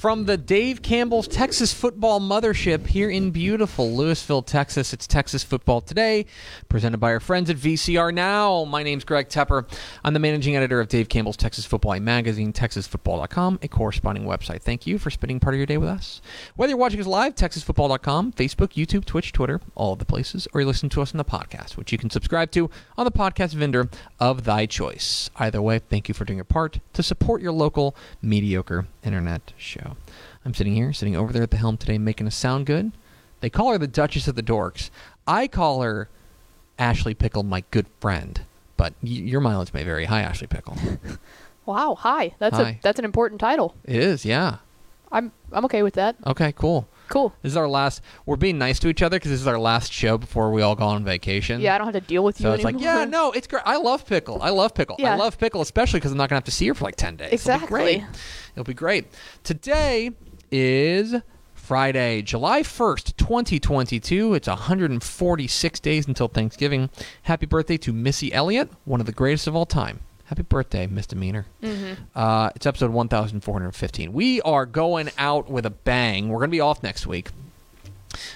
From the Dave Campbell's Texas Football Mothership here in beautiful Lewisville, Texas, it's Texas Football Today, presented by our friends at VCR Now. My name's Greg Tepper. I'm the managing editor of Dave Campbell's Texas Football magazine, TexasFootball.com, a corresponding website. Thank you for spending part of your day with us. Whether you're watching us live, TexasFootball.com, Facebook, YouTube, Twitch, Twitter, all of the places, or you listen to us on the podcast, which you can subscribe to on the podcast vendor of thy choice. Either way, thank you for doing your part to support your local mediocre internet show. I'm sitting here, sitting over there at the helm today, making us sound good. They call her the Duchess of the Dorks. I call her Ashley Pickle, my good friend. But y- your mileage may vary. Hi, Ashley Pickle. Wow, hi. That's Hi. a that's an important title. it is, yeah. I'm I'm okay with that. Okay, cool. Cool. This is our last. We're being nice to each other because this is our last show before we all go on vacation. Yeah, I don't have to deal with you So it's like, yeah, no, it's great. I love pickle. I love pickle. I love pickle, especially because I'm not gonna have to see her for like ten days. It'll be great. Exactly. It'll be great. Today is Friday, July 1st, 2022. It's 146 days until Thanksgiving. Happy birthday to Missy Elliott, one of the greatest of all time. Happy birthday, misdemeanor. Mm-hmm. Uh, it's episode 1415. We are going out with a bang. We're going to be off next week.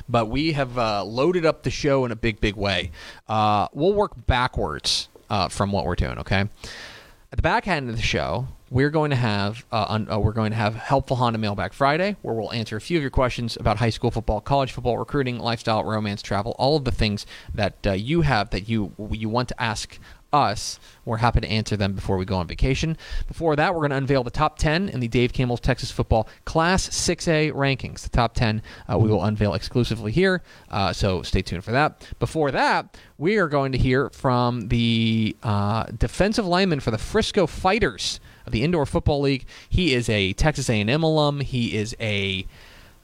But we have uh, loaded up the show in a big, big way. Uh, we'll work backwards uh, from what we're doing. Okay. At the back end of the show, we're going to have uh, uh, we're going to have helpful Honda Mailbag Friday, where we'll answer a few of your questions about high school football, college football, recruiting, lifestyle, romance, travel, all of the things that uh, you have that you you want to ask us. We're happy to answer them before we go on vacation. Before that, we're going to unveil the top 10 in the Dave Campbell's Texas Football Class 6A rankings. The top 10 uh, we will unveil exclusively here, uh, so stay tuned for that. Before that, we are going to hear from the uh, defensive lineman for the Frisco Fighters the Indoor Football League. He is a Texas A&M alum. He is a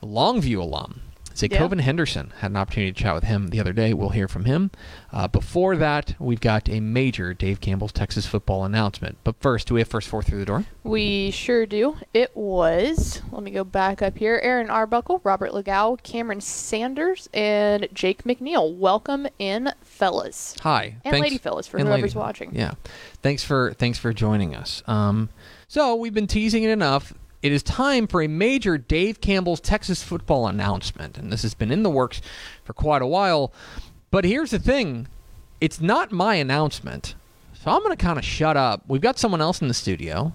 Longview alum. Say Yeah. Coven Henderson had an opportunity to chat with him the other day. We'll hear from him. Uh, before that, we've got a major Dave Campbell's Texas football announcement. But first, do we have first four through the door? We sure do. It was. Let me go back up here. Aaron Arbuckle, Robert Legow, Cameron Sanders, and Jake McNeil. Welcome in, fellas. Hi, And lady fellas for and whoever's lady. watching. Yeah, thanks for thanks for joining us. Um, so we've been teasing it enough. It is time for a major Dave Campbell's Texas football announcement, and this has been in the works for quite a while. But here's the thing: it's not my announcement, so I'm going to kind of shut up. We've got someone else in the studio.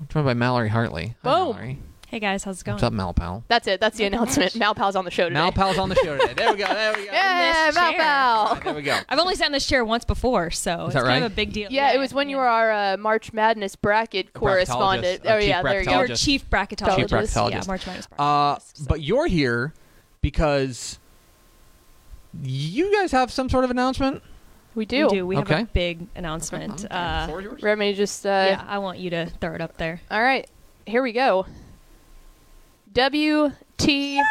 I'm joined by Mallory Hartley. Hi, Boom. Mallory. Hey guys, how's it going? What's up, Malpal? That's it. That's the announcement. Malpal's on the show today. Malpal's on the show today. There we go. There we go. Yeah, this chair. Malpal. right, there we go. I've only sat in this chair once before, so Is it's that kind right? of a big deal. Yeah, it was when you were our uh, March Madness bracket correspondent. bracketologist, Oh chief yeah, there you go. Your chief bracketologist. Chief bracketologist. Yeah, March Madness Uh, bracketologist. so. but you're here because you guys have some sort of announcement. We do. we do. We have a big announcement. Okay, Uh, the floor is yours. Let just. Uh, yeah, I want you to throw it up there. All right, here we go. WTF.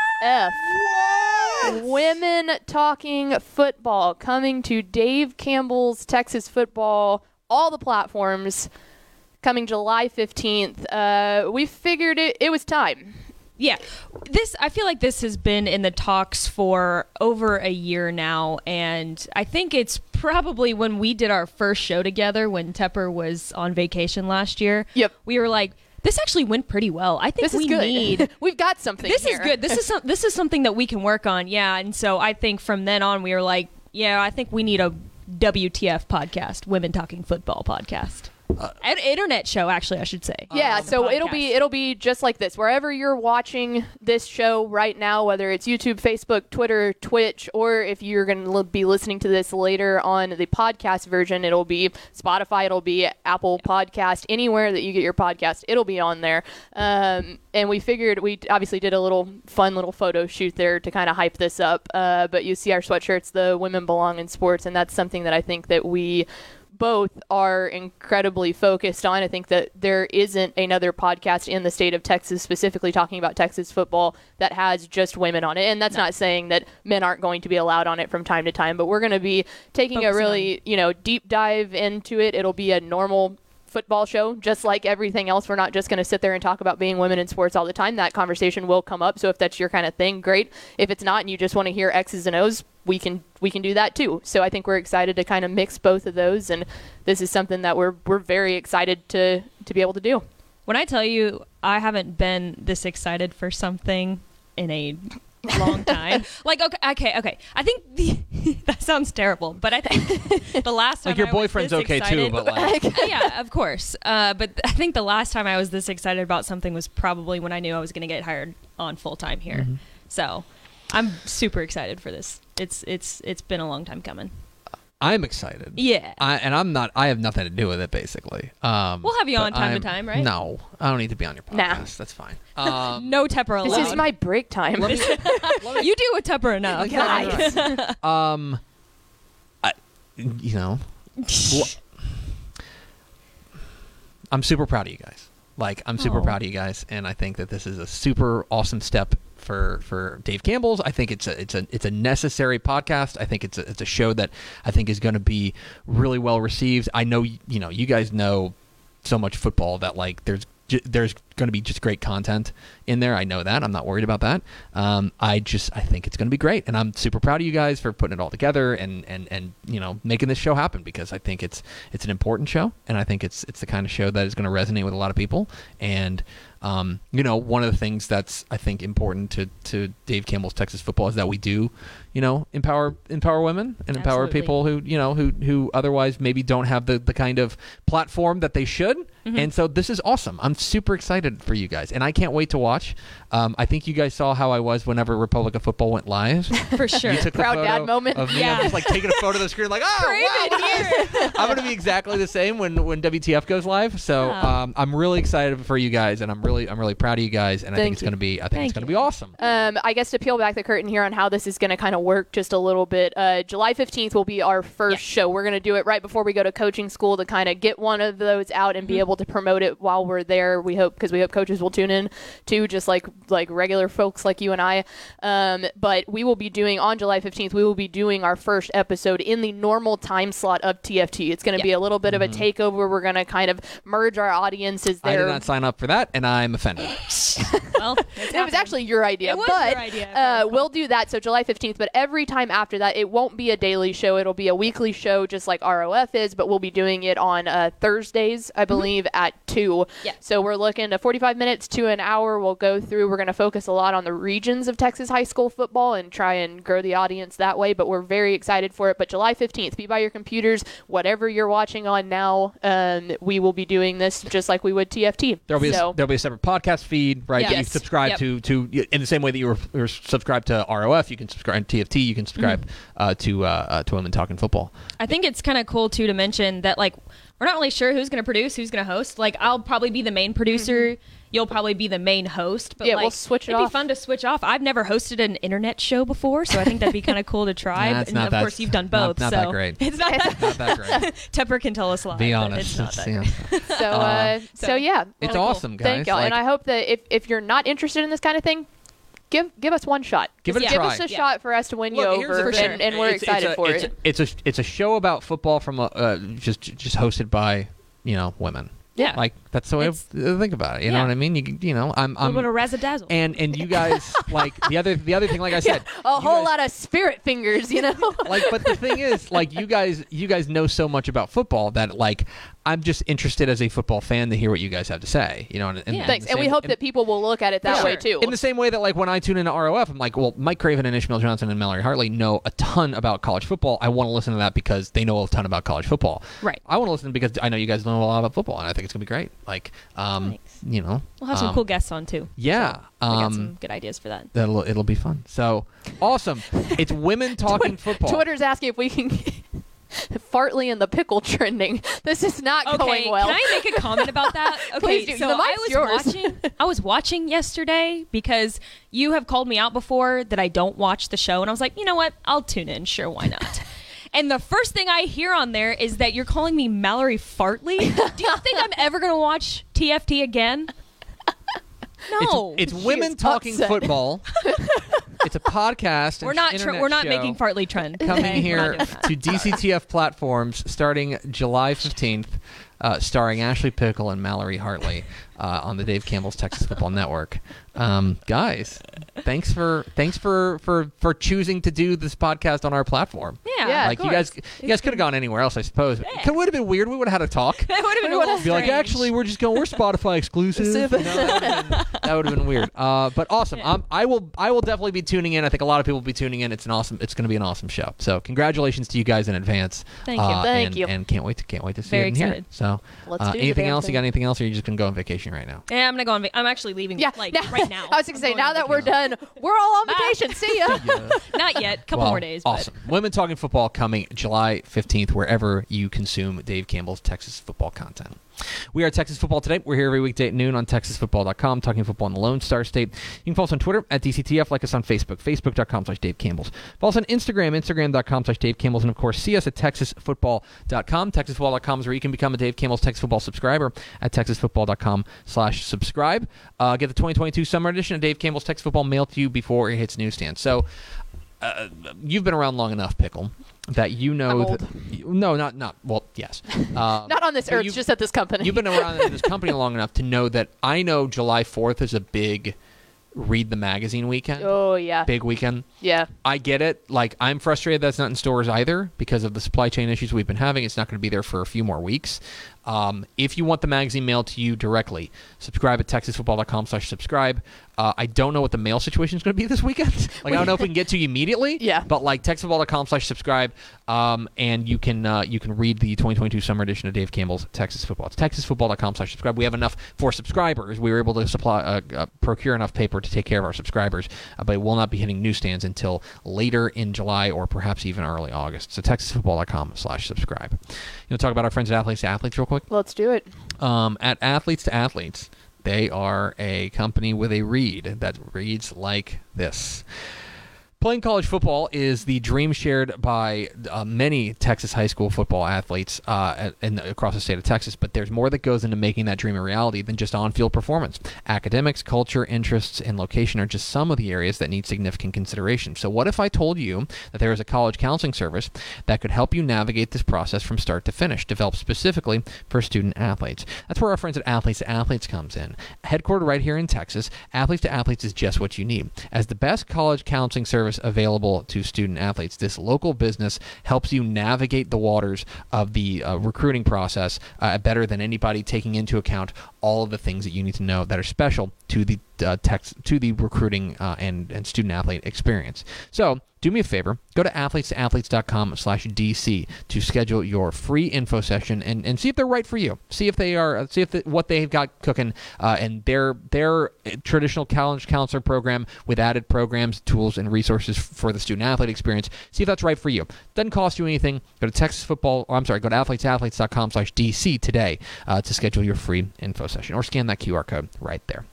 Women Talking Football coming to Dave Campbell's Texas Football, all the platforms, coming July 15th. Uh, we figured it, it was time. Yeah, this I feel like this has been in the talks for over a year now, and I think it's probably when we did our first show together when Tepper was on vacation last year. Yep. we were like, this actually went pretty well. I think This we need We've got something. this here. is good. This is some, this is something that we can work on. Yeah, and so I think from then on we were like, yeah, I think we need a WTF podcast, Women Talking Football podcast. An internet show, actually, I should say. Yeah, Um, so it'll be it'll be just like this. Wherever you're watching this show right now, whether it's YouTube, Facebook, Twitter, Twitch, or if you're going to be listening to this later on the podcast version, it'll be Spotify, it'll be Apple Podcast, anywhere that you get your podcast, it'll be on there. Um, and we figured we obviously did a little fun little photo shoot there to kind of hype this up. Uh, but you see our sweatshirts, the women belong in sports, and that's something that I think that we both are incredibly focused on. I think that there isn't another podcast in the state of Texas specifically talking about Texas football that has just women on it. And that's not saying that men aren't going to be allowed on it from time to time, but we're going to be taking a Focusing really, you know, deep dive into it. It'll be a normal football show just like everything else we're not just going to sit there and talk about being women in sports all the time that conversation will come up so if that's your kind of thing great if it's not and you just want to hear x's and o's we can we can do that too so i think we're excited to kind of mix both of those and this is something that we're we're very excited to to be able to do When I tell you I haven't been this excited for something in a long time. like okay, okay, okay. I think the that sounds terrible, but I think the last time Like your I was boyfriend's this okay excited- too, but like yeah, of course. Uh, but I think the last time I was this excited about something was probably when I knew I was going to get hired on full time here. Mm-hmm. So I'm super excited for this. It's it's it's been a long time coming. I'm excited. Yeah. I, and I'm not. I have nothing to do with it, basically. Um, We'll have you on time to I'm- time, right? No, I don't need to be on your Nah. podcast. That's fine. Um, no Tepper allowed. this is my break time let me, let me- you do with Tepper enough. Guys. um, I, you know, I'm super proud of you guys. Like, I'm super Aw. proud of you guys, and I think that this is a super awesome step for for Dave Campbell's. I think it's a it's a it's a necessary podcast. I think it's a, it's a show that I think is going to be really well received. I know you know you guys know so much football that like there's there's going to be just great content in there. I know that. I'm not worried about that. Um, I just I think it's going to be great, and I'm super proud of you guys for putting it all together and and and you know making this show happen because I think it's it's an important show, and I think it's it's the kind of show that is going to resonate with a lot of people. And um, you know, one of the things that's I think important to to Dave Campbell's Texas football is that we do, you know, empower empower women and empower Absolutely. people who you know who who otherwise maybe don't have the the kind of platform that they should. Mm-hmm. And so this is awesome. I'm super excited for you guys, and I can't wait to watch. Um, I think you guys saw how I was whenever Republic of Football went live. for sure. You took the Proud photo dad moment. of me. Yeah. I'm just like taking a photo of the screen, like, oh, wow. I'm gonna be exactly the same when when WTF goes live. So Wow. um, I'm really excited for you guys, and I'm really I'm really proud of you guys, and I Thank think it's you. gonna be I think Thank it's gonna you. be awesome. Um, I guess to peel back the curtain here on how this is going to kind of work just a little bit, uh, July 15th will be our first Yes. show. We're going to do it right before we go to coaching school to kind of get one of those out and be able to promote it while we're there. We hope because we hope coaches will tune in too, just like like regular folks like you and I. Um, but we will be doing on July 15th. We will be doing our first episode in the normal time slot of TFT. It's going to Yeah. be a little bit of a takeover. We're going to kind of merge our audiences I there. did not sign up for that, and I'm offended. well, it was actually your idea, It was but your idea, uh, we'll do that. So July 15th, but every time after that, it won't be a daily show. It'll be a weekly show, just like ROF is, but we'll be doing it on uh, Thursdays, I believe, at 2. Yeah. So we're looking to 45 minutes to an hour. We'll go through. We're going to focus a lot on the regions of Texas high school football and try and grow the audience that way, but we're very excited for it. But July 15th, be by your computers, whatever you're watching on now, um, we will be doing this just like we would TFT. There'll be so, a, there'll be a separate podcast feed, right? Yes. You subscribe Yep. to to in the same way that you were, were subscribed to ROF. You can subscribe to TFT. You can subscribe Mm-hmm. uh, to uh, uh, to Women Talking Football. I think it's kind of cool too to mention that like we're not really sure who's going to produce, who's going to host. Like I'll probably be the main producer. You'll probably be the main host. But Mm-hmm. Yeah, like, we'll switch it It'd off. be fun to switch off. I've never hosted an internet show before, so I think that'd be kind of cool to try. Nah, it's and not of that- course, you've done both. not so that great. It's not that. Not that great. Tepper can tell us live. Be honest. It's not that yeah. great. So, uh, so, so- yeah, It's cool. awesome, guys. Thank y'all. Like, and I hope that if, if you're not interested in this kind of thing, give give us one shot. Give it a give try. us a Yeah. shot for us to win Look, you here's the over, thing. and, and we're It's- it's excited a- for it's it. It's a it's a show about football from a, uh, just just hosted by you know women. Yeah. Like That's the way It's- think about it. You know what I mean? You you know, I'm A I'm little bit of razzle and and you guys like the other the other thing like I said, a whole guys- lot of spirit fingers, you know. like but the thing is like you guys you guys know so much about football that like i'm just interested as a football fan to hear what you guys have to say you know and, and Yeah. Thanks, the and we hope and- that people will look at it that Yeah. way too. in the same way that like when i tune into rof i'm like well mike craven and ishmael johnson and mallory hartley know a ton about college football i want to listen to that because they know a ton about college football Right. i want to listen because i know you guys know a lot about football and i think it's going to be great like um Thanks. you know we'll have some um, cool guests on too. yeah I got um some good ideas for that. that'll it'll be fun so awesome it's women talking football Twitter's asking if we can get Fartley and the pickle trending. This is not Okay, going well. can I make a comment about that? Okay, Please do. so The I mic's was yours. watching. I was watching yesterday because you have called me out before that I don't watch the show, and I was like, you know what? I'll tune in. Sure, why not? And the first thing I hear on there is that you're calling me Mallory Fartley. Do you think I'm ever going to watch TFT again? No, it's, it's women talking upset. football it's a podcast we're not. Tr- we're not making Fartley trend. coming okay? Here not doing that. to DCTF platforms starting July 15th, uh, starring Ashley Pickle and Mallory Hartley uh, on the Dave Campbell's Texas Football Network. Um, guys, thanks for thanks for, for for choosing to do this podcast on our platform. Yeah, Yeah, of like you guys, you guys could have gone anywhere else, I suppose. Yeah. It would have been weird. We would have had a talk. It would have been a little would've- Be like, actually, we're just going. We're Spotify exclusive. You know, that would have been, that would have been weird. Uh, but awesome. Yeah. Um, I will. I will definitely be tuning in. I think a lot of people will be tuning in. It's an awesome. It's going to be an awesome show. So congratulations to you guys in advance. Thank you. Uh, Thank and, you. And can't wait to can't wait to see Very it and hear excited. it. So Let's uh, do anything damn else? You got anything else? Or are you just going to go on vacation right now? Yeah, I'm gonna go on. Va- I'm actually leaving. yeah, like now- right now. I was gonna I'm say going now that we're done, we're all on Bye. vacation. See ya. Not yet. Couple Well, more days. but- Awesome. Women Talking Football coming July 15th, wherever you consume Dave Campbell's Texas football content. We are Texas Football Today. We're here every weekday at noon on TexasFootball.com, talking football in the Lone Star State. You can follow us on Twitter at DCTF, like us on Facebook, Facebook.com slash Dave Campbell's. Follow us on Instagram, Instagram.com slash Dave Campbell's, and of course, see us at TexasFootball.com. TexasFootball.com is where you can become a Dave Campbell's Texas Football subscriber at TexasFootball.com slash subscribe. Uh, get the 2022 Summer Edition of Dave Campbell's Texas Football mailed to you before it hits newsstands. So, uh, you've been around long enough, Pickle, that you know. That- no, not not. Well, yes. Um, Not on this earth, just at this company. You've been around in this company long enough to know that I know July Fourth is a big read the magazine weekend. oh yeah, Big weekend. yeah. I get it. Like I'm frustrated that's not in stores either because of the supply chain issues we've been having. It's not going to be there for a few more weeks. Um, if you want the magazine mailed to you directly, subscribe at texasfootball.com slash subscribe. Uh, I don't know what the mail situation is going to be this weekend. like I don't know if we can get to you immediately. Yeah. But like texasfootball.com slash subscribe, um, and you can uh, you can read the 2022 summer edition of Dave Campbell's Texas Football. It's texasfootball.com slash subscribe. We have enough for subscribers. We were able to supply uh, uh, procure enough paper to take care of our subscribers, uh, but it will not be hitting newsstands until later in July or perhaps even early August. So texasfootball.com slash subscribe. You know, talk about our friends at Athletes to Athletes real quick. Let's do it. Um, at Athletes to Athletes, they are a company with a read that reads like this. Playing college football is the dream shared by uh, many Texas high school football athletes uh, and across the state of Texas. But there's more that goes into making that dream a reality than just on-field performance. Academics, culture, interests, and location are just some of the areas that need significant consideration. So, what if I told you that there is a college counseling service that could help you navigate this process from start to finish, developed specifically for student athletes? That's where our friends at Athletes to Athletes comes in. Headquartered right here in Texas, Athletes to Athletes is just what you need. As the best college counseling service available to student athletes, this local business helps you navigate the waters of the uh, recruiting process uh, better than anybody, taking into account all of the things that you need to know that are special to the uh, text to the recruiting uh, and and student athlete experience. So do me a favor, go to athletestoathletes.com slash DC to schedule your free info session and, and see if they're right for you. See if they are, see if the, what they've got cooking uh, and their their traditional college counselor program with added programs, tools, and resources for the student athlete experience. See if that's right for you. Doesn't cost you anything. Go to Texas Football, or I'm sorry, go to athletesathletes.com slash DC today uh, to schedule your free info session or scan that QR code right there.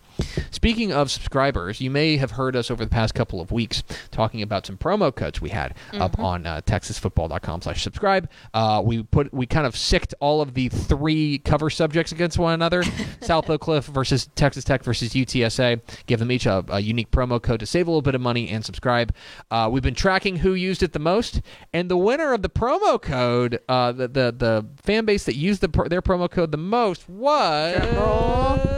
Speaking of subscribers, you may have heard us over the past couple of weeks talking about some promo codes we had up on uh, TexasFootball.com/slash-subscribe. Uh, we put we kind of sicked all of the three cover subjects against one another: South Oak Cliff versus Texas Tech versus UTSA. Give them each a, a unique promo code to save a little bit of money and subscribe. Uh, we've been tracking who used it the most, and the winner of the promo code, uh, the, the the fan base that used the, their promo code the most was.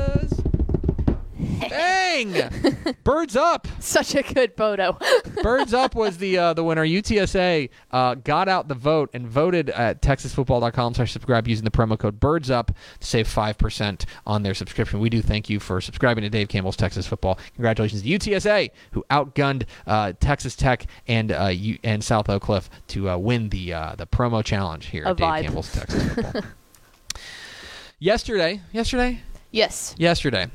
Bang! Birds up. Such a good photo. Birds up was the uh, the winner. UTSA uh, got out the vote and voted at texasfootball.com slash subscribe using the promo code Birds Up to save five percent on their subscription. We do thank you for subscribing to Dave Campbell's Texas Football. Congratulations to UTSA who outgunned uh, Texas Tech and uh, U- and South Oak Cliff to uh, win the uh, the promo challenge here A at Dave. Campbell's Texas Football. yesterday, yesterday, yes. yesterday,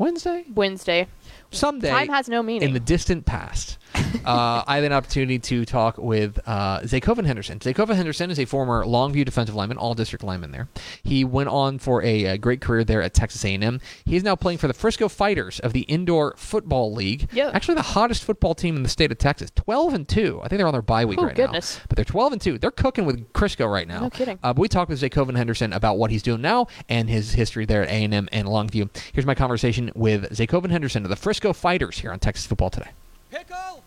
Wednesday, Wednesday. someday Time has no meaning. in the distant past. Uh, I had an opportunity to talk with uh, Zaycoven Henderson. Zaycoven Henderson is a former Longview defensive lineman, all district lineman there. He went on for a, uh great career there at Texas A&M. He is now playing for the Frisco Fighters of the Indoor Football League. Yeah. Actually, the hottest football team in the state of Texas. 12 and 2. I think they're on their bye week Oh, right goodness. now. But they're 12 and 2. They're cooking with Crisco right now. No kidding. Uh, but we talked with Zaycoven Henderson about what he's doing now and his history there at A&M and Longview. Here's my conversation with Zaycoven Henderson of the Frisco Fighters here on Texas Football Today. Pickle!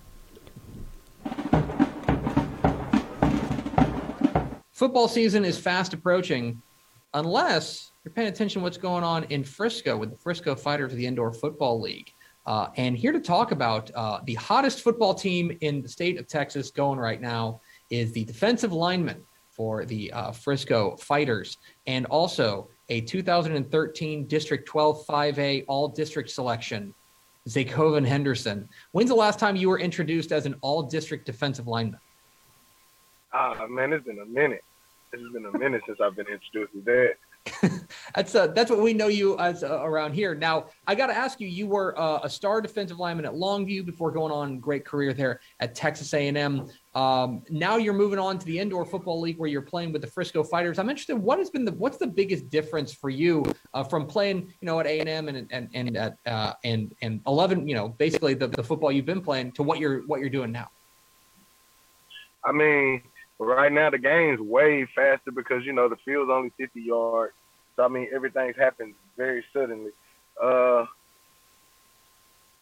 Football season is fast approaching, unless you're paying attention to what's going on in Frisco with the Frisco Fighters of the Indoor Football League. Uh, and here to talk about uh, the hottest football team in the state of Texas going right now is the defensive lineman for the uh, Frisco Fighters and also a 2013 District 12 5A All District selection, Zaycoven Henderson. When's the last time you were introduced as an All District defensive lineman? Ah, man, it's been a minute. It's been a minute since I've been introduced to that. That's uh, that's what we know you as uh, around here. Now, I got to ask you: you were uh, a star defensive lineman at Longview before going on great career there at Texas A&M. Um, now you're moving on to the indoor football league where you're playing with the Frisco Fighters. I'm interested. What has been the what's the biggest difference for you uh, from playing, you know, at A&M and and and at uh, and and 11, you know, basically the, the football you've been playing to what you're what you're doing now? I mean, right now the game's way faster because you know the field's only 50 yards. So I mean, everything's happened very suddenly. Uh,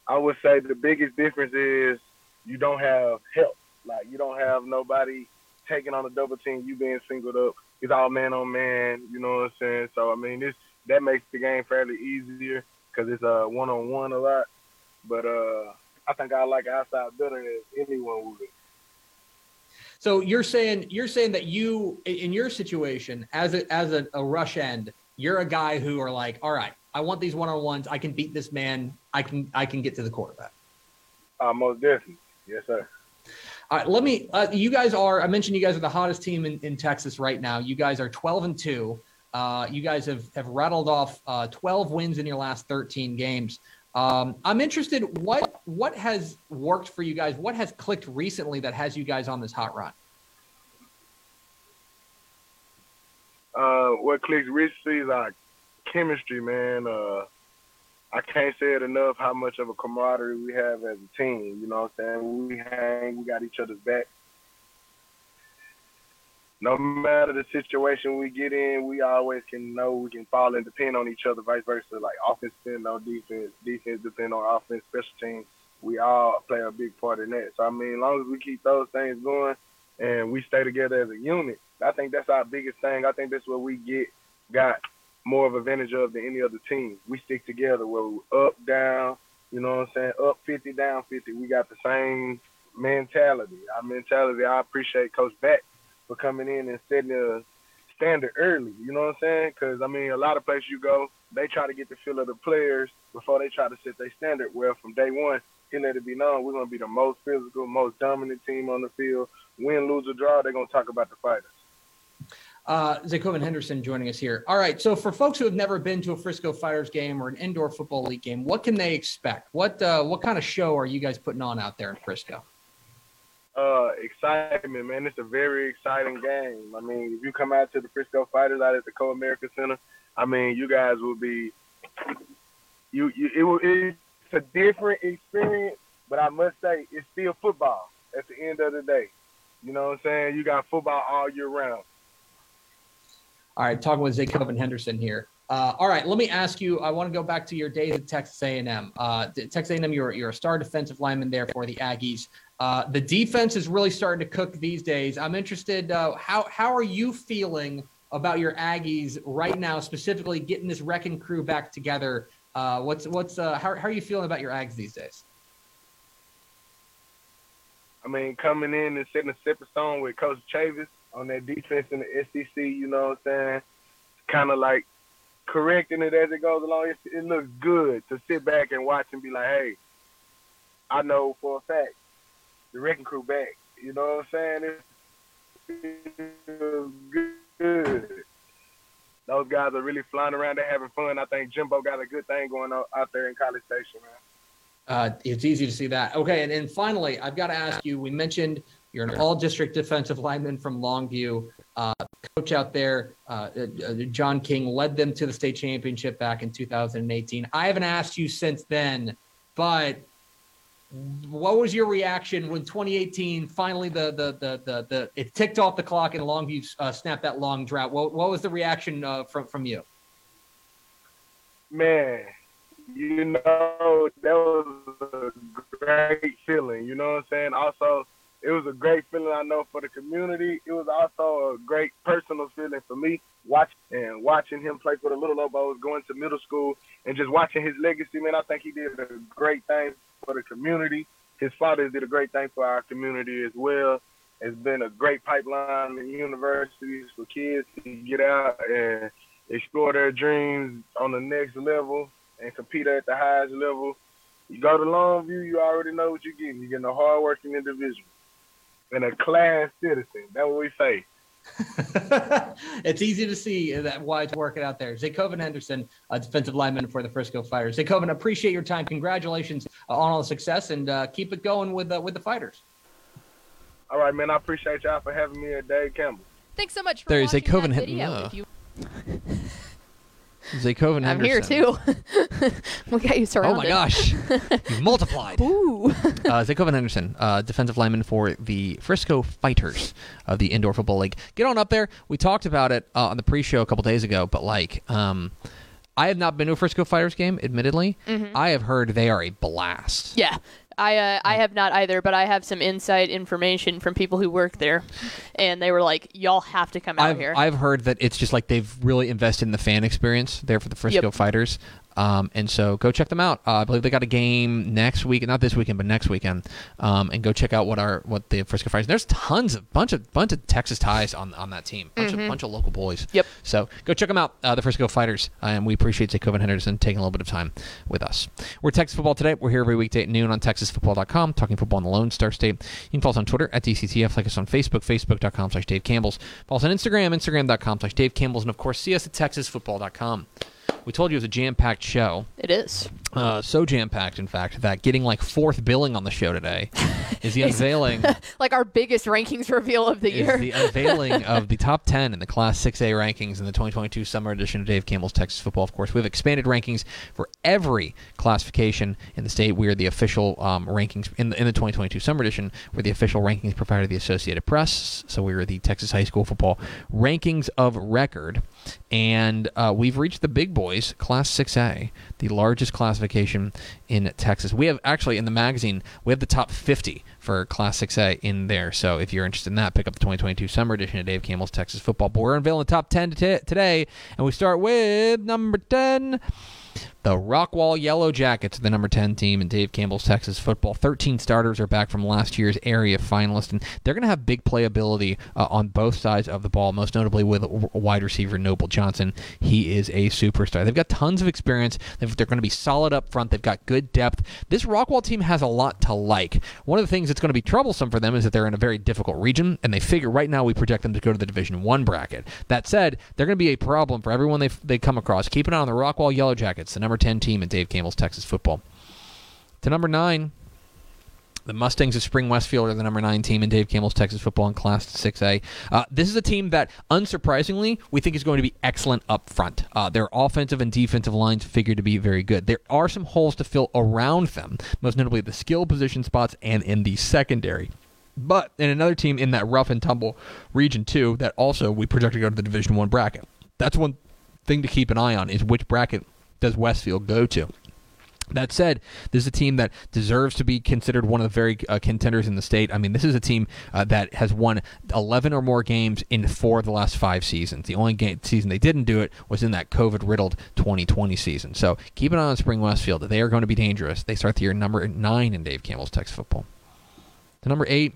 I would say the biggest difference is you don't have help. Like you don't have nobody taking on a double team. You being singled up. It's all man on man. You know what I'm saying? So I mean, this that makes the game fairly easier because it's a one on one a lot. But uh, I think I like outside better than anyone would. So you're saying you're saying that you in your situation as a as a, a rush end, you're a guy who are like, all right, I want these one on ones. I can beat this man. I can I can get to the quarterback. Uh, most definitely. Yes, sir. All right, let me. Uh, you guys are. I mentioned you guys are the hottest team in, in Texas right now. You guys are 12 and two. Uh, you guys have have rattled off uh, 12 wins in your last 13 games. Um, I'm interested. What what has worked for you guys? What has clicked recently that has you guys on this hot run? Uh, what clicks recently is our chemistry, man. I can't say it enough how much of a camaraderie we have as a team. You know what I'm saying? We hang, we got each other's back. No matter the situation we get in, we always can know we can fall and depend on each other, vice versa. Like offense depend on defense, defense depend on offense, special teams. We all play a big part in that. So I mean, as long as we keep those things going and we stay together as a unit, I think that's our biggest thing. I think that's what we get got more of advantage of than any other team. We stick together where we up, down, you know what I'm saying? Up 50, down 50. We got the same mentality. Our mentality, I appreciate Coach Beck for coming in and setting a standard early, you know what I'm saying? Because, I mean, a lot of places you go, they try to get the feel of the players before they try to set their standard. Well, from day one, he let it be known we're going to be the most physical, most dominant team on the field. Win, lose, or draw, they're going to talk about the fighters. Uh, Henderson joining us here. All right. So for folks who have never been to a Frisco Fighters game or an indoor football league game, what can they expect? What uh, what kind of show are you guys putting on out there in Frisco? uh, excitement, man. It's a very exciting game. I mean, if you come out to the Frisco Fighters out at the Comerica Center, I mean, you guys will be you, you it, wa- it's a different experience, but I must say it's still football at the end of the day. You know what I'm saying? You got football all year round. All right, talking with Jacob Henderson here. Uh, all right, let me ask you. I want to go back to your days at Texas A&M. Uh, Texas A&M, you're you're a star defensive lineman there for the Aggies. Uh, the defense is really starting to cook these days. I'm interested. Uh, how how are you feeling about your Aggies right now, specifically getting this wrecking crew back together? Uh, what's what's uh, how how are you feeling about your Aggies these days? I mean, coming in and setting a separate stone with Coach Chavis on that defense in the SEC, you know what I'm saying? Kind of like correcting it as it goes along. It, it looks good to sit back and watch and be like, hey, I know for a fact the wrecking crew back. You know what I'm saying? It good. Those guys are really flying around. They're having fun. I think Jimbo got a good thing going on out there in College Station, man. Uh, it's easy to see that. Okay, and, and finally, I've got to ask you. We mentioned you're an all-district defensive lineman from Longview. Uh, coach out there, uh, uh, John King, led them to the state championship back in 2018. I haven't asked you since then, but what was your reaction when 2018 finally the the the the, the it ticked off the clock and Longview uh, snapped that long drought? What what was the reaction uh, from from you? man, you know, that was a great feeling. You know what I'm saying? Also, it was a great feeling, I know, for the community. It was also a great personal feeling for me watching and watching him play for the Little Lobos, going to middle school, and just watching his legacy, man. I think he did a great thing for the community. His father did a great thing for our community as well. It's been a great pipeline in universities for kids to get out and explore their dreams on the next level and compete at the highest level. You go to Longview, you already know what you're getting. You're getting a hardworking individual and a class citizen. That's what we say. it's easy to see that why it's working out there. Zaycoven Henderson, a defensive lineman for the Frisco Fighters. Zaycoven, appreciate your time. Congratulations uh, on all the success, and uh, keep it going with uh, with the fighters. All right, man. I appreciate y'all for having me at Dave Campbell. Thanks so much for There's a watching Coven that video. If you, Zaycoven I'm here too. we got you surrounded. Oh my gosh, you multiplied. Ooh. uh, Zaycoven Henderson, uh, defensive lineman for the Frisco Fighters of the Indoor Football League. Get on up there. We talked about it uh, on the pre-show a couple days ago, but like, um, I have not been to a Frisco Fighters game. Admittedly, I have heard they are a blast. Yeah. I uh, I have not either, but I have some inside information from people who work there, and they were like, "Y'all have to come out I've, here." I've heard that it's just like they've really invested in the fan experience there for the Frisco Yep. Fighters. Um, and so go check them out. Uh, I believe they got a game next week, not this weekend, but next weekend. Um, and go check out what our what the Frisco Fighters. There's tons of bunch of bunch of Texas ties on on that team. Bunch of bunch of local boys. Yep. So go check them out, uh, the Frisco Fighters, uh, and we appreciate Jacob Henderson taking a little bit of time with us. We're Texas Football Today. We're here every weekday at noon on TexasFootball.com, talking football in the Lone Star State. You can follow us on Twitter at DCTF, like us on Facebook, Facebook.com slash Dave Campbell's. Follow us on Instagram, Instagram.com slash Dave Campbell's, and of course, see us at TexasFootball.com. We told you it was a jam-packed show. it is. Uh, so jam-packed, in fact, that getting like fourth billing on the show today is the unveiling Like our biggest rankings reveal of the is year. the unveiling of the top 10 in the Class 6A rankings in the 2022 summer edition of Dave Campbell's Texas Football. Of course, we've expanded rankings for every classification in the state. We are the official um, rankings in the, in the 2022 summer edition. We're the official rankings provider of the Associated Press. So we are the Texas High School Football rankings of record. And uh, we've reached the big boys, Class 6A, the largest classification in Texas. We have actually in the magazine, we have the top 50 for Class 6A in there. So if you're interested in that, pick up the 2022 summer edition of Dave Campbell's Texas Football. But we're unveiling the top 10 to today, and we start with number 10. The Rockwall Yellow Jackets, are the number 10 team in Dave Campbell's Texas football. 13 starters are back from last year's area finalist, and they're going to have big playability uh, on both sides of the ball, most notably with wide receiver Noble Johnson. He is a superstar. They've got tons of experience. They've, they're going to be solid up front. They've got good depth. This Rockwall team has a lot to like. One of the things that's going to be troublesome for them is that they're in a very difficult region, and they figure right now we project them to go to the Division One bracket. That said, they're going to be a problem for everyone they, they come across. Keep an eye on the Rockwall Yellow Jackets, the number 10 team in Dave Campbell's Texas football. To number nine, The Mustangs of Spring Westfield are the number nine team in Dave Campbell's Texas football in Class 6A. Uh, this is a team that, unsurprisingly, we think is going to be excellent up front. Uh, their offensive and defensive lines figure to be very good. There are some holes to fill around them, most notably the skill position spots and in the secondary. But in another team in that rough and tumble region two, that also we project to go to the Division One bracket. That's one thing to keep an eye on is which bracket does Westfield go to. That said, this is a team that deserves to be considered one of the very uh, contenders in the state. I mean, this is a team uh, that has won 11 or more games in four of the last five seasons. The only game, season they didn't do it was in that COVID riddled 2020 season. So keep an eye on Spring Westfield. They are going to be dangerous. They start the year number nine in Dave Campbell's Texas football. The number eight,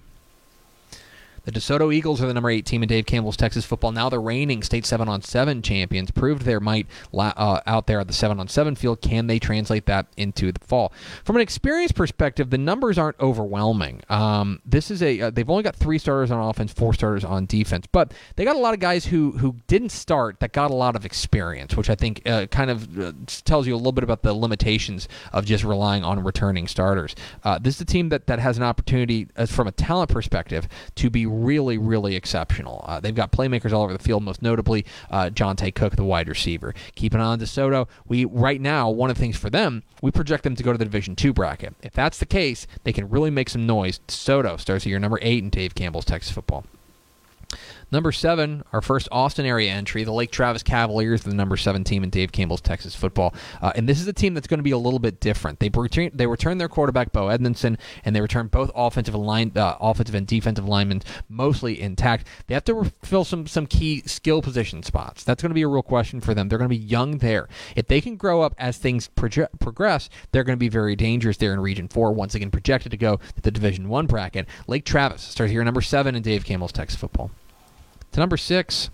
the DeSoto Eagles are the number eight team in Dave Campbell's Texas football. Now the reigning state seven on seven champions proved their might uh, out there at the seven on seven field. Can they translate that into the fall? From an experience perspective, the numbers aren't overwhelming. Um, this is a uh, they've only got three starters on offense, four starters on defense, but they got a lot of guys who who didn't start that got a lot of experience, which I think uh, kind of uh, tells you a little bit about the limitations of just relying on returning starters. Uh, this is a team that that has an opportunity, uh, from a talent perspective, to be really, really exceptional. Uh, they've got playmakers all over the field, most notably uh, Johntay Cook, the wide receiver. Keep an eye on DeSoto. We right now one of the things for them, we project them to go to the Division Two bracket. If that's the case, they can really make some noise. DeSoto starts at year number eight in Dave Campbell's Texas football. Number seven, our first Austin area entry, the Lake Travis Cavaliers, the number seven team in Dave Campbell's Texas football. Uh, and this is a team that's going to be a little bit different. They return they return their quarterback Bo Edmondson, and they return both offensive line, uh, offensive and defensive linemen mostly intact. They have to fill some some key skill position spots. That's going to be a real question for them. They're going to be young there. If they can grow up as things progress, they're going to be very dangerous there in Region Four. Once again, projected to go to the Division One bracket. Lake Travis starts here number seven in Dave Campbell's Texas football. To number six,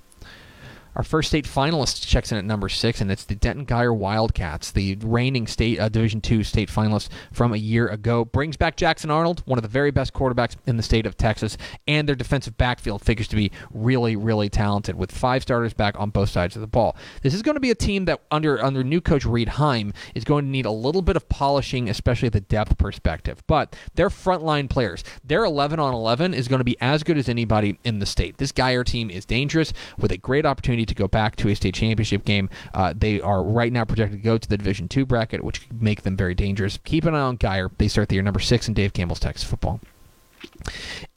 our first state finalist checks in at number six, and it's the Denton Guyer Wildcats, the reigning state uh, Division two state finalist from a year ago. Brings back Jackson Arnold, one of the very best quarterbacks in the state of Texas, and their defensive backfield figures to be really, really talented, with five starters back on both sides of the ball. This is going to be a team that, under under new coach Reed Heim, is going to need a little bit of polishing, especially the depth perspective. But their frontline players, their 11 on 11 is going to be as good as anybody in the state. This Guyer team is dangerous with a great opportunity to go back to a state championship game. Uh, they are right now projected to go to the Division Two bracket, which could make them very dangerous. Keep an eye on Guyer. They start the year number six in Dave Campbell's Texas football.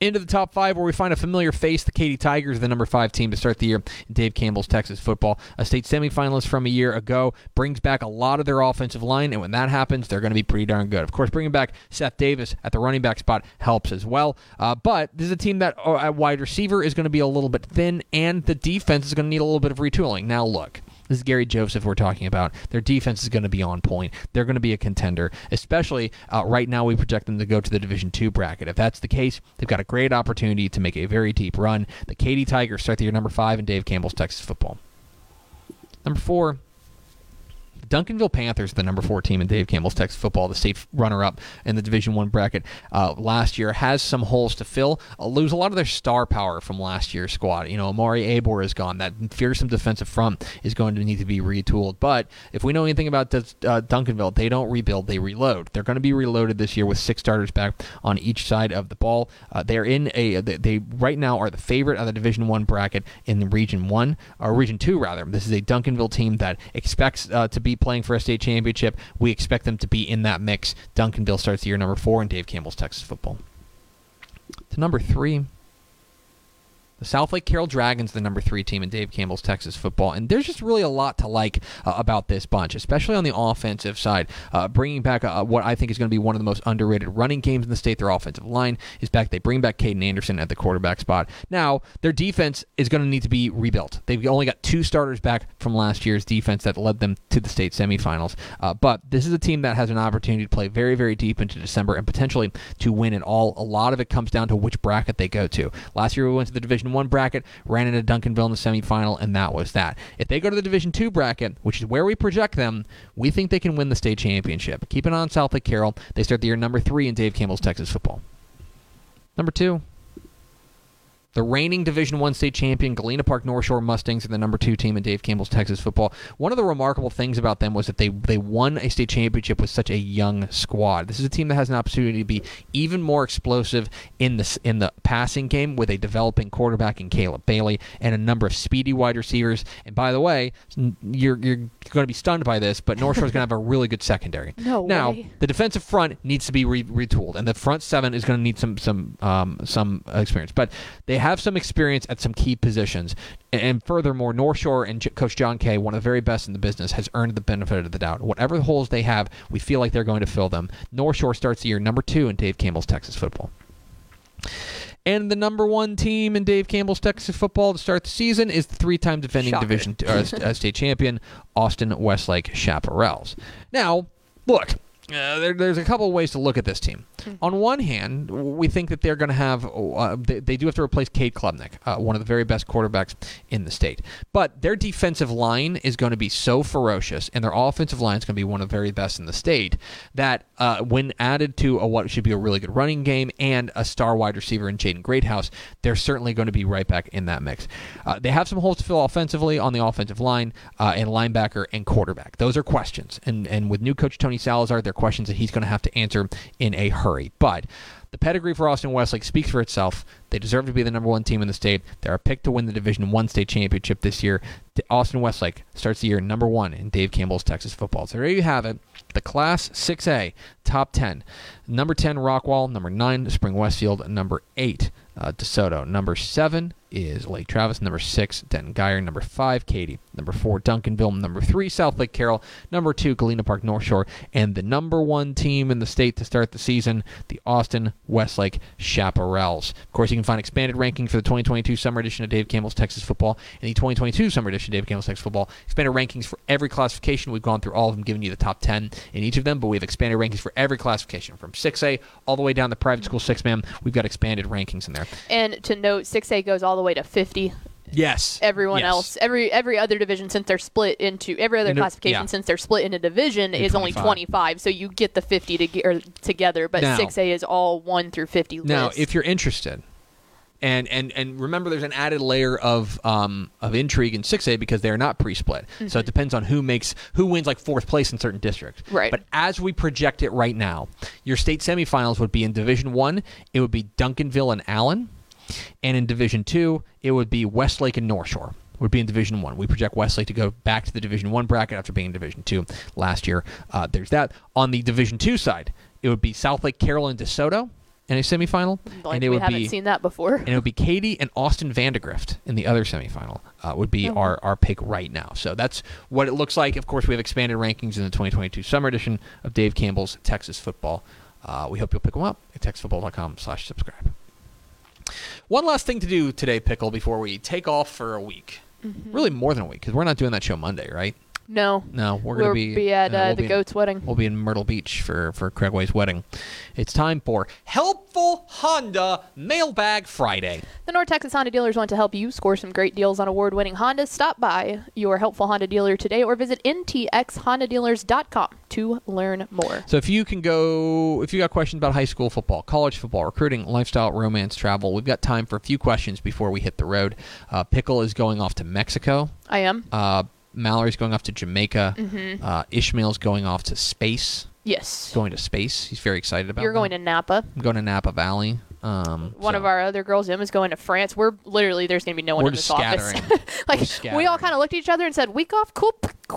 Into the top five, where we find a familiar face, the Katy Tigers, the number five team to start the year Dave Campbell's Texas football. A state semifinalist from a year ago brings back a lot of their offensive line, and when that happens, they're going to be pretty darn good. Of course, bringing back Seth Davis at the running back spot helps as well. Uh, but this is a team that uh, at wide receiver is going to be a little bit thin, and the defense is going to need a little bit of retooling. Now, look. This is Gary Joseph we're talking about. Their defense is going to be on point. They're going to be a contender, especially uh, right now. We project them to go to the Division Two bracket. If that's the case, they've got a great opportunity to make a very deep run. The Katy Tigers start the year number five in Dave Campbell's Texas football. Number four, Duncanville Panthers, the number four team in Dave Campbell's Texas football, the state runner-up in the Division One bracket uh, last year, has some holes to fill. Uh, lose a lot of their star power from last year's squad. You know, Omari Abor is gone. That fearsome defensive front is going to need to be retooled. But if we know anything about this, uh, Duncanville, they don't rebuild; they reload. They're going to be reloaded this year with six starters back on each side of the ball. Uh, they're in a they, they right now are the favorite of the Division One bracket in Region One or Region Two rather. This is a Duncanville team that expects uh, to be playing for a state championship. We expect them to be in that mix. Duncanville starts the year number four in Dave Campbell's Texas football. To number three, the Southlake Carroll Dragons, the number three team in Dave Campbell's Texas football, and there's just really a lot to like uh, about this bunch, especially on the offensive side. Uh, bringing back uh, what I think is going to be one of the most underrated running games in the state. Their offensive line is back. They bring back Caden Anderson at the quarterback spot. Now their defense is going to need to be rebuilt. They've only got two starters back from last year's defense that led them to the state semifinals. Uh, but this is a team that has an opportunity to play very, very deep into December and potentially to win it all. A lot of it comes down to which bracket they go to. Last year we went to the Division One bracket, ran into Duncanville in the semifinal, and that was that. If they go to the Division Two bracket, which is where we project them, we think they can win the state championship. Keep an eye on Southlake Carroll. They start the year number three in Dave Campbell's Texas football. Number two, The reigning Division One state champion Galena Park North Shore Mustangs are the number two team in Dave Campbell's Texas football. One of the remarkable things about them was that they they won a state championship with such a young squad. This is a team that has an opportunity to be even more explosive in the in the passing game with a developing quarterback in Caleb Bailey and a number of speedy wide receivers. And by the way, you're you're going to be stunned by this, but North Shore is going to have a really good secondary. No now way. the defensive front needs to be re- retooled, and the front seven is going to need some some um, some experience. But they have some experience at some key positions, and, furthermore, North Shore and Coach Jon Kay, one of the very best in the business, has earned the benefit of the doubt. Whatever the holes they have, we feel like they're going to fill them. North Shore starts the year number two in Dave Campbell's Texas football. And the number one team in Dave Campbell's Texas football to start the season is the three-time defending Shocker. division uh, uh, state champion Austin Westlake Chaparrals. Now, look, uh, there, there's a couple of ways to look at this team. On one hand, we think that they're going to have uh, they, they do have to replace Cade Klubnik, uh, one of the very best quarterbacks in the state. But their defensive line is going to be so ferocious, and their offensive line is going to be one of the very best in the state. That uh, when added to a, what should be a really good running game and a star wide receiver in Jaden Greathouse, they're certainly going to be right back in that mix. Uh, they have some holes to fill offensively on the offensive line uh, and linebacker and quarterback. Those are questions, and and with new coach Tony Salazar, they're questions that he's going to have to answer in a hurry. But the pedigree for Austin Westlake speaks for itself. They deserve to be the number one team in the state. They're a pick to win the Division One state championship this year. Austin Westlake starts the year number one in Dave Campbell's Texas football. So there you have it. The Class 6A top 10. Number 10, Rockwall. Number 9, Spring Westfield. Number 8, uh, DeSoto. Number 7 is Lake Travis. Number 6, Denton Guyer. Number 5, Katy. Number 4, Duncanville. Number 3, Southlake Carroll. Number 2, Galena Park North Shore. And the number one team in the state to start the season, the Austin Westlake Chaparrals. Of course, you can find expanded rankings for the 2022 summer edition of Dave Campbell's Texas Football and the 2022 summer edition of Dave Campbell's Texas Football. Expanded rankings for every classification. We've gone through all of them, giving you the top 10 in each of them, but we have expanded rankings for every classification from 6A all the way down to private school 6 man. We've got expanded rankings in there. And to note, 6A goes all the way to 50. Yes. Everyone Yes. else, every every other division since they're split into every other Into- classification yeah. since they're split into division is only 25. 25. So you get the 50 to or together, but Now- 6A is all 1 through 50 Now, list. if you're interested, and and and remember, there's an added layer of um of intrigue in 6A because they're not pre-split. So it depends on who makes who wins like fourth place in certain districts. Right. But as we project it right now, your state semifinals would be in Division One. It would be Duncanville and Allen, and in Division Two, it would be Westlake and North Shore. Would be in Division One. We project Westlake to go back to the Division One bracket after being in Division Two last year. Uh, there's that. On the Division Two side, it would be Southlake, Carroll and DeSoto in a semifinal, like and it we would haven't be seen that before. and it would be Katy and Austin Vandegrift in the other semifinal. Uh, would be Oh. our, our pick right now. So that's what it looks like. Of course, we have expanded rankings in the 2022 summer edition of Dave Campbell's Texas Football. Uh, we hope you'll pick them up at texasfootball.com/slash subscribe. One last thing to do today, Pickle, before we take off for a week. Mm-hmm. Really, more than a week because we're not doing that show Monday, right? No. No, we're We'll going to be, at uh, uh, we'll the be in- goat's wedding. We'll be in Myrtle Beach for for Craigway's wedding. It's time for Helpful Honda Mailbag Friday. The North Texas Honda dealers want to help you score some great deals on award-winning Hondas. Stop by your helpful Honda dealer today or visit ntxhondadealers.com to learn more. So if you can go, if you got questions about high school football, college football, recruiting, lifestyle, romance, travel, we've got time for a few questions before we hit the road. Uh, Pickle is going off to Mexico. I am. Uh, Mallory's going off to Jamaica. Mm-hmm. Uh, Ishmael's going off to space. Yes. Going to space. He's very excited about. It. You're going that. to Napa. I'm going to Napa Valley. Um, One so- of our other girls, Emma's going to France. We're literally there's going to be no one We're in this just office. like we all kind of looked at each other and said, "Week off, cool."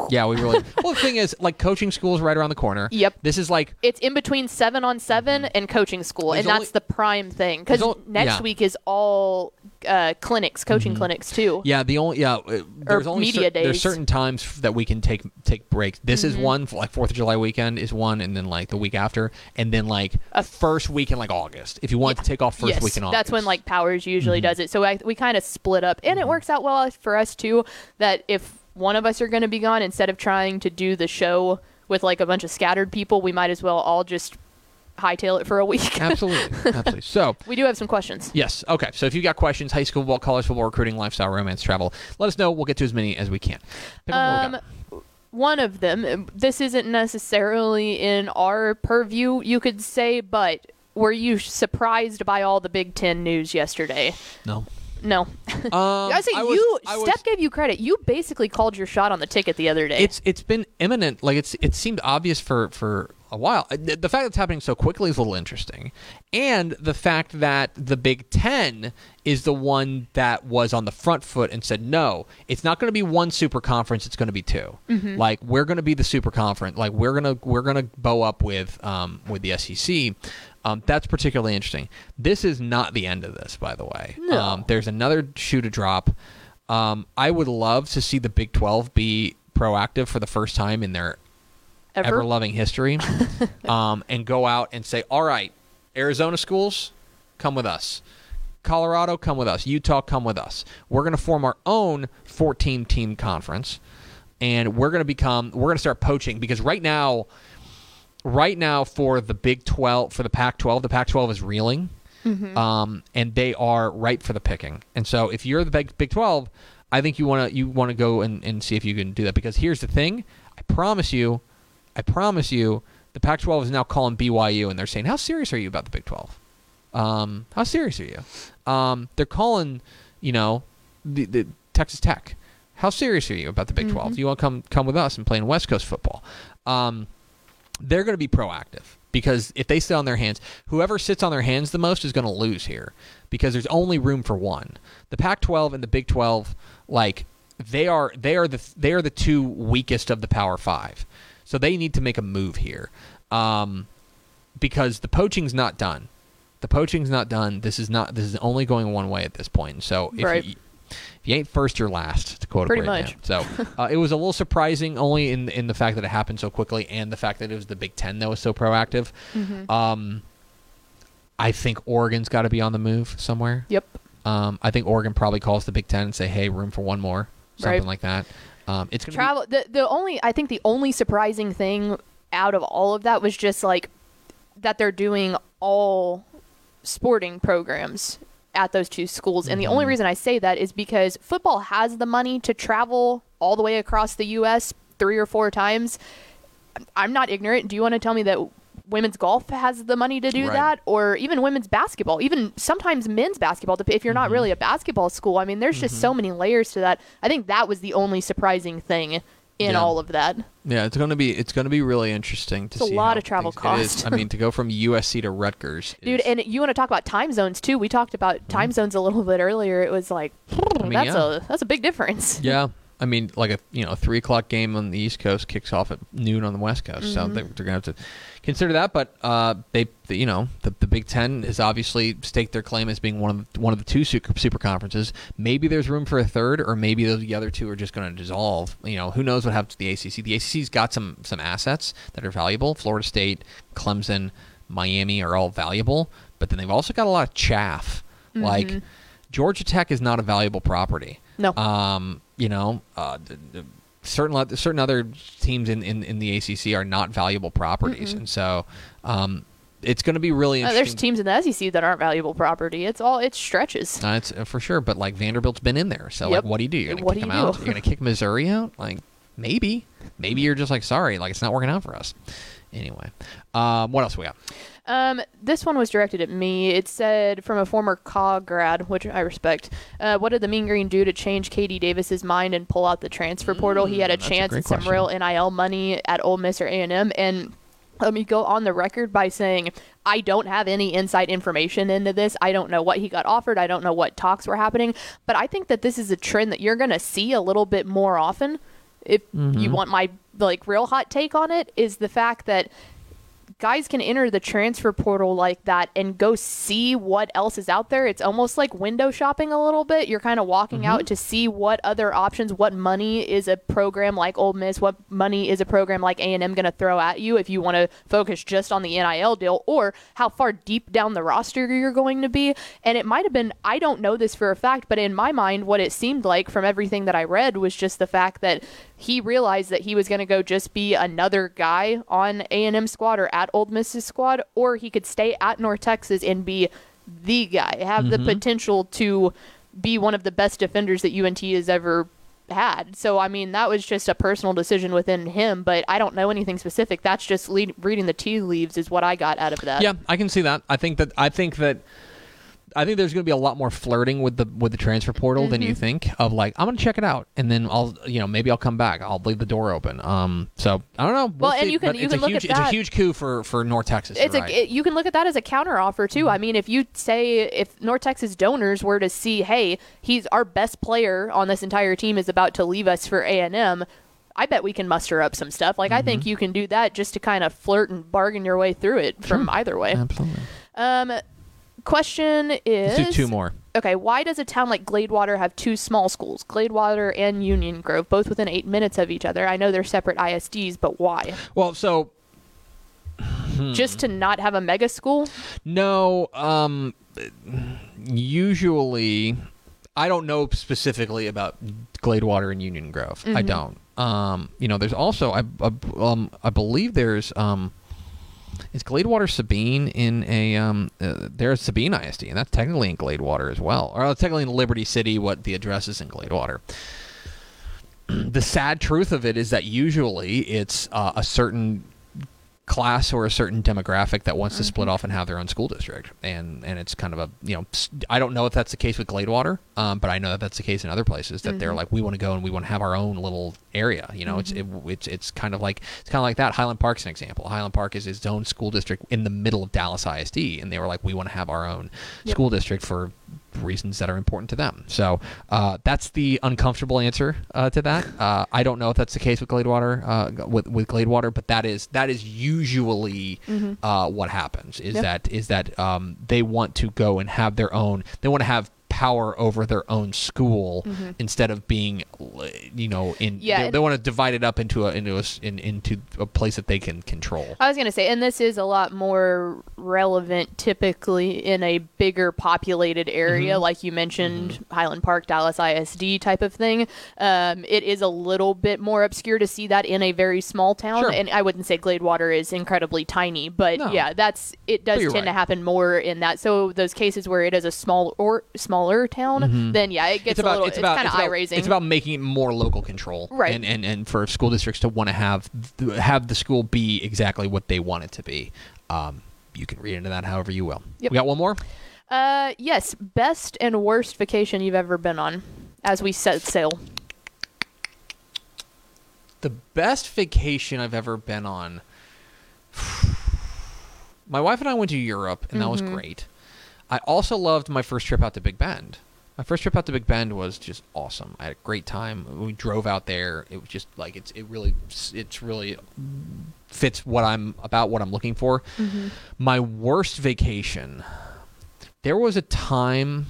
Yeah, we really. well, the thing is, like, coaching school is right around the corner. Yep. This is like It's in between seven on 7 and coaching school, There's and only- that's the prime thing. Because next yeah. Mm-hmm. week is all uh, clinics, coaching clinics too. Yeah, the only yeah, uh, there's only media cer- there's certain times f- that we can take take breaks. This Mm-hmm. is one for like Fourth of July weekend is one, and then like the week after, and then like A- first week in like August. If you want Yeah. to take off first yes, week in August, that's when like Powers usually Mm-hmm. does it. So I, we kind of split up, and it works out well for us too. That if one of us are going to be gone, instead of trying to do the show with like a bunch of scattered people, we might as well all just hightail it for a week. absolutely, absolutely. So. we do have some questions. Yes. Okay. So if you've got questions, high school football, college football, recruiting, lifestyle, romance, travel, let us know. We'll get to as many as we can. Pick up what we Um, one of them. um, This isn't necessarily in our purview, you could say, but were you surprised by all the Big Ten news yesterday? no. No. Um, I say was- you. I was- Steph gave you credit. You basically called your shot on the ticket the other day. it's it's been imminent. Like it's it seemed obvious for for a while. Uh, The fact that it's happening so quickly is a little interesting, and the fact that the Big Ten is the one that was on the front foot and said no, it's not going to be one super conference. It's going to be 2 Like we're going to be the super conference. Like we're gonna we're gonna bow up with um with the SEC. Um, that's particularly interesting. This is not the end of this, by the way. No. Um, there's another shoe to drop. Um, I would love to see the Big 12 be proactive for the first time in their Ever? ever loving history um, and go out and say, all right, Arizona schools, come with us. Colorado, come with us. Utah, come with us. We're going to form our own 14 team conference and we're going to become, we're going to start poaching because right now, right now for the Big 12, for the Pac 12, the Pac 12 is reeling. Um, and they are ripe for the picking. And so if you're the Big, Big 12, I think you want to you want to go and, and see if you can do that because here's the thing. I promise you, I promise you, the Pac-12 is now calling BYU and they're saying, "How serious are you about the Big 12? Um, how serious are you?" Um, they're calling, you know, the, the Texas Tech. How serious are you about the Big 12? Do you want to come come with us and play in West Coast football? Um, they're going to be proactive because if they sit on their hands, whoever sits on their hands the most is going to lose here because there's only room for one. The Pac-12 and the Big 12, like they are, they are the they are the two weakest of the Power Five, so they need to make a move here, um, because the poaching's not done. The poaching's not done. This is not. This is only going one way at this point. So if Right. you, if you ain't first, you're last. To quote a Pretty great much. man. So uh, it was a little surprising, only in in the fact that it happened so quickly, and the fact that it was the Big Ten that was so proactive. Mm-hmm. Um, I think Oregon's got to be on the move somewhere. Yep. Um, I think Oregon probably calls the Big Ten and say, "Hey, room for one more," something Right. like that. Um, it's gonna Travel. The the only I think the only surprising thing out of all of that was just like that they're doing all sporting programs at those two schools. And the only reason I say that is because football has the money to travel all the way across the U.S. three or four times. I'm not ignorant. Do you want to tell me that women's golf has the money to do Right. that, or even women's basketball, even sometimes men's basketball? If you're not mm-hmm. really a basketball school, I mean, there's just so mm-hmm. many layers to that. I think that was the only surprising thing in Yeah. all of that. Yeah, it's gonna be it's gonna be really interesting to It's a lot of travel things- it is. cost. I mean, to go from USC to Rutgers, Dude, is- and you want to talk about time zones too? We talked about mm-hmm. time zones a little bit earlier. It was like mean, that's yeah. a that's a big difference. yeah, I mean, like a you know a three o'clock game on the East Coast kicks off at noon on the West Coast, so Mm-hmm. they, they're gonna have to consider that. But uh, they, the, you know, the, the Big Ten has obviously staked their claim as being one of the, one of the two super, super conferences. Maybe there's room for a third, or maybe those, the other two are just going to dissolve. You know, who knows what happens to the ACC? The ACC's got some some assets that are valuable. Florida State, Clemson, Miami are all valuable, but then they've also got a lot of chaff. Like Georgia Tech is not a valuable property. No. Um, you know, uh, the, the certain certain other teams in, in, in the ACC are not valuable properties, and so um, it's going to be really Uh, there's teams in the SEC that aren't valuable property. It's all it stretches. Uh, it's uh, for sure, but like Vanderbilt's been in there, so Yep. like, what do you do? You're gonna kick them out? You're gonna kick Missouri out? Like maybe, maybe you're just like sorry, like it's not working out for us. Anyway, um, what else we got? Um, this one was directed at me. It said from a former COG grad, which I respect. Uh, what did the Mean Green do to change KD Davis's mind and pull out the transfer portal? He had a Mm, a chance at some question. real NIL money at Ole Miss or A and M, and let me go on the record by saying I don't have any inside information into this. I don't know what he got offered. I don't know what talks were happening, but I think that this is a trend that you're going to see a little bit more often. If Mm-hmm. you want my like real hot take on it, is the fact that guys can enter the transfer portal like that and go see what else is out there. It's almost like window shopping a little bit. You're kind of walking out mm-hmm. to see what other options, what money is a program like Ole Miss, what money is a program like A&M going to throw at you if you want to focus just on the NIL deal or how far deep down the roster you're going to be. And it might have been I don't know this for a fact, but in my mind what it seemed like from everything that I read was just the fact that he realized that he was going to go just be another guy on A&M squad or at Ole Miss's squad, or he could stay at North Texas and be the guy, have the mm-hmm. potential to be one of the best defenders that UNT has ever had. So, I mean, that was just a personal decision within him, but I don't know anything specific. That's just lead, reading the tea leaves is what I got out of that. Yeah, I can see that. I think that I think that I think there's going to be a lot more flirting with the with the transfer portal than you Mm-hmm. think. Of like, I'm going to check it out, and then I'll, you know, maybe I'll come back. I'll leave the door open. Um, so I don't know. We'll Well, and see. you can- you can look huge, at it's a that. huge coup for for North Texas. it's a right. Mm-hmm. it, you can look at that as a counter offer too. I mean, if you say if North Texas donors were to see, hey, he's our best player on this entire team is about to leave us for A and M. I bet we can muster up some stuff. Like I think Mm-hmm. you can do that just to kind of flirt and bargain your way through it from either way. Absolutely. Um, question is Let's do two more. Okay, why does a town like Gladewater have two small schools, Gladewater and Union Grove, both within eight minutes of each other? I know they're separate ISDs, but why? Well, so Hmm. Just to not have a mega school? No, um, usually, I don't know specifically about Gladewater and Union Grove. I don't. Um, you know, there's also I, I um I believe there's um. Is Gladewater Sabine in a um? Uh, there's Sabine ISD, and that's technically in Gladewater as well, or it's technically in Liberty City. What the address is in Gladewater. the sad truth of it is that usually it's uh, a certain class or a certain demographic that wants to split mm-hmm. off and have their own school district, and and it's kind of a you know I don't know if that's the case with Gladewater, um, but I know that that's the case in other places that they're mm-hmm. like we want to go and we want to have our own little area. You know, it's mm-hmm. it, it's it's kind of like it's kind of like that. Highland Park's an example. Highland Park is its own school district in the middle of Dallas ISD, and they were like we want to have our own school district for reasons that are important to them. So uh, that's the uncomfortable answer uh, to that. Uh, I don't know if that's the case with Gladewater, uh, with with Gladewater, but that is that is usually uh, what happens. Is Yep. that is that um, they want to go and have their own. They want to have power over their own school instead of being you know in Yeah, they, they want to divide it up into a into a in, into a place that they can control I was going to say, and this is a lot more relevant typically in a bigger populated area, Mm-hmm. like you mentioned, Highland Park, Dallas ISD type of thing. Um, it is a little bit more obscure to see that in a very small town. Sure. And I wouldn't say Gladewater is incredibly tiny, but No. yeah, that's it does tend to happen more in that. So those cases where it is a small or smaller town, then yeah, it gets a little, it's, kind of eye raising. It's about making it more local control, Right. And and, and for school districts to want to have have the school be exactly what they want it to be. Um, you can read into that however you will. Yep. We got one more. uh, yes, best and worst vacation you've ever been on as we set sail. The best vacation I've ever been on. My wife and I went to Europe, and that was great. I also loved my first trip out to Big Bend. My first trip out to Big Bend was just awesome. I had a great time. We drove out there. It was just like it's it really it's really fits what I'm about what I'm looking for. Mm-hmm. My worst vacation. There was a time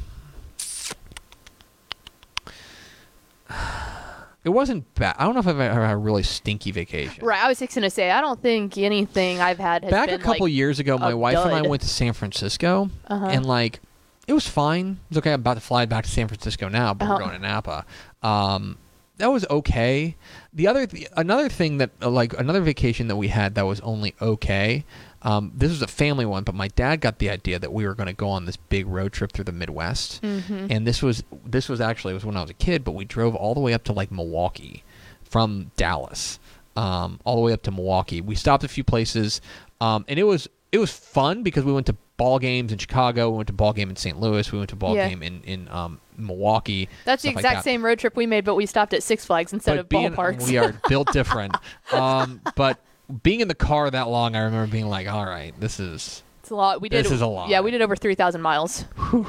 It wasn't bad. I don't know if I've ever had a really stinky vacation. Right, I was just gonna say I don't think anything I've had has Back a been couple like, years ago, my wife and I went to San Francisco, Uh-huh. and like it was fine. It's okay. I'm about to fly back to San Francisco now, but Uh-huh. we're going to Napa. Um, that was okay. The other, th- another thing that uh, like another vacation that we had that was only okay. Um, this was a family one, but my dad got the idea that we were going to go on this big road trip through the Midwest, Mm-hmm. and this was this was actually it was when I was a kid, but we drove all the way up to like Milwaukee from Dallas, um, all the way up to Milwaukee. We stopped a few places, um, and it was it was fun because we went to ball games in Chicago, we went to ball game in St. Louis, we went to ball Yeah. game in in um, Milwaukee. That's the stuff like exact that. same road trip we made, but we stopped at Six Flags instead But of being- ballparks. We are built different, um, but being in the car that long, I remember being like, "All right, this is." it's a lot. We did. This is a lot. Yeah, we did over three thousand miles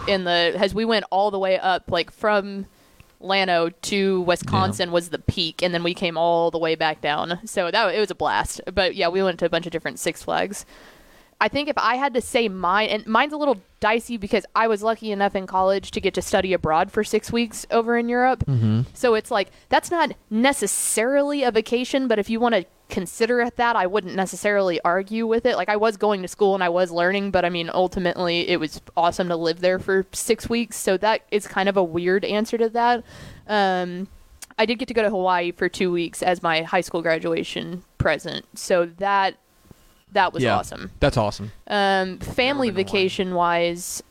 in the as we went all the way up, like from Lano to Wisconsin was the peak, and then we came all the way back down. So that it was a blast. But yeah, we went to a bunch of different Six Flags. I think if I had to say mine, and mine's a little dicey because I was lucky enough in college to get to study abroad for six weeks over in Europe. Mm-hmm. So it's like that's not necessarily a vacation, but if you want to consider it that, I wouldn't necessarily argue with it. Like I was going to school and I was learning, but I mean, ultimately, it was awesome to live there for six weeks. So that is kind of a weird answer to that. Um, I did get to go to Hawaii for two weeks as my high school graduation present. So that that was yeah, awesome. That's awesome. Um, family been to Hawaii. vacation wise,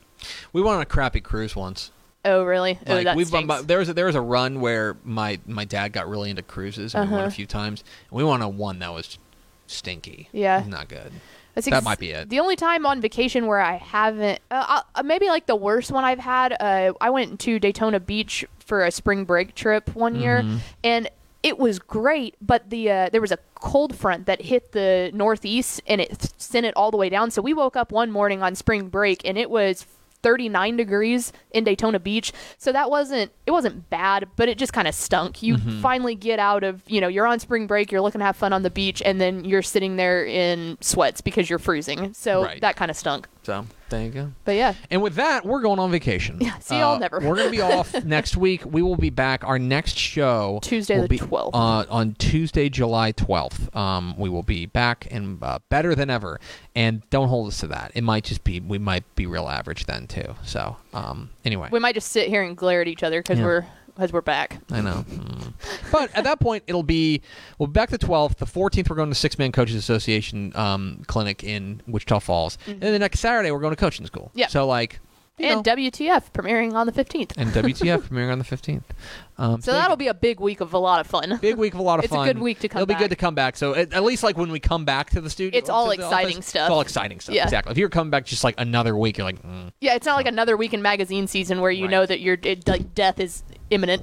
We went on a crappy cruise once. oh really? oh, Like that we've stinks. there was a, there was a run where my my dad got really into cruises and we went Uh-huh. a few times. And we went on one that was stinky. Yeah. not good. That's That might be it. The only time on vacation where I haven't, uh, uh, maybe like the worst one I've had, uh, I went to Daytona Beach for a spring break trip one year, Mm-hmm. and it was great. But the uh, there was a cold front that hit the northeast, and it sent it all the way down. So we woke up one morning on spring break, and it was 39 degrees in Daytona Beach. So that wasn't it wasn't bad, but it just kind of stunk. You Mm-hmm. finally get out of, you know, you're on spring break, you're looking to have fun on the beach and then you're sitting there in sweats because you're freezing. So Right. that kind of stunk. So there you go. But yeah. And with that, we're going on vacation. Yeah, see y'all never. We're going to be off next week. We will be back. Our next show Tuesday will the 12th. Uh, on Tuesday, July 12th. Um, we will be back and uh, better than ever. And don't hold us to that. It might just be we might be real average then too. So um, anyway, We might just sit here and glare at each other cuz Yeah. we're cuz we're back. I know. Mm. But at that point, it'll be we'll back the 12th. The 14th, we're going to Six Man Coaches Association um, clinic in Wichita Falls. And then the next Saturday, we're going to coaching school. Mm-hmm. Yeah. So like, And know, WTF premiering on the 15th. and WTF premiering on the 15th. Um, So that'll be a big week of a lot of fun. big week of a lot of fun. It's a good week to come It'll be back. good to come back. So at, at least like when we come back to the studio, It's all exciting office, stuff. It's all exciting stuff. Yeah. Exactly. If you're coming back just like another week, you're like, mm, Yeah, it's not like another week in magazine season where you Right. know that your it, like death is imminent.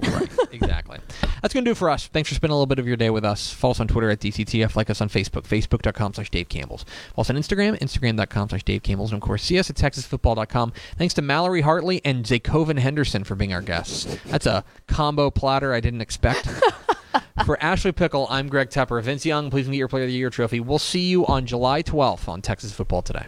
exactly. That's going to do it for us. Thanks for spending a little bit of your day with us. Follow us on Twitter at DCTF. Like us on Facebook, facebook.com slash Dave Campbell's. Follow us on Instagram, instagram.com slash Dave Campbell's. And of course, see us at texasfootball.com. Thanks to Mallory Hartley and Zaycoven Henderson for being our guests. That's a combo platter I didn't expect. for Ashley Pickle, I'm Greg Tepper. Vince Young, please get your Player of the Year trophy. We'll see you on July 12th on Texas Football Today.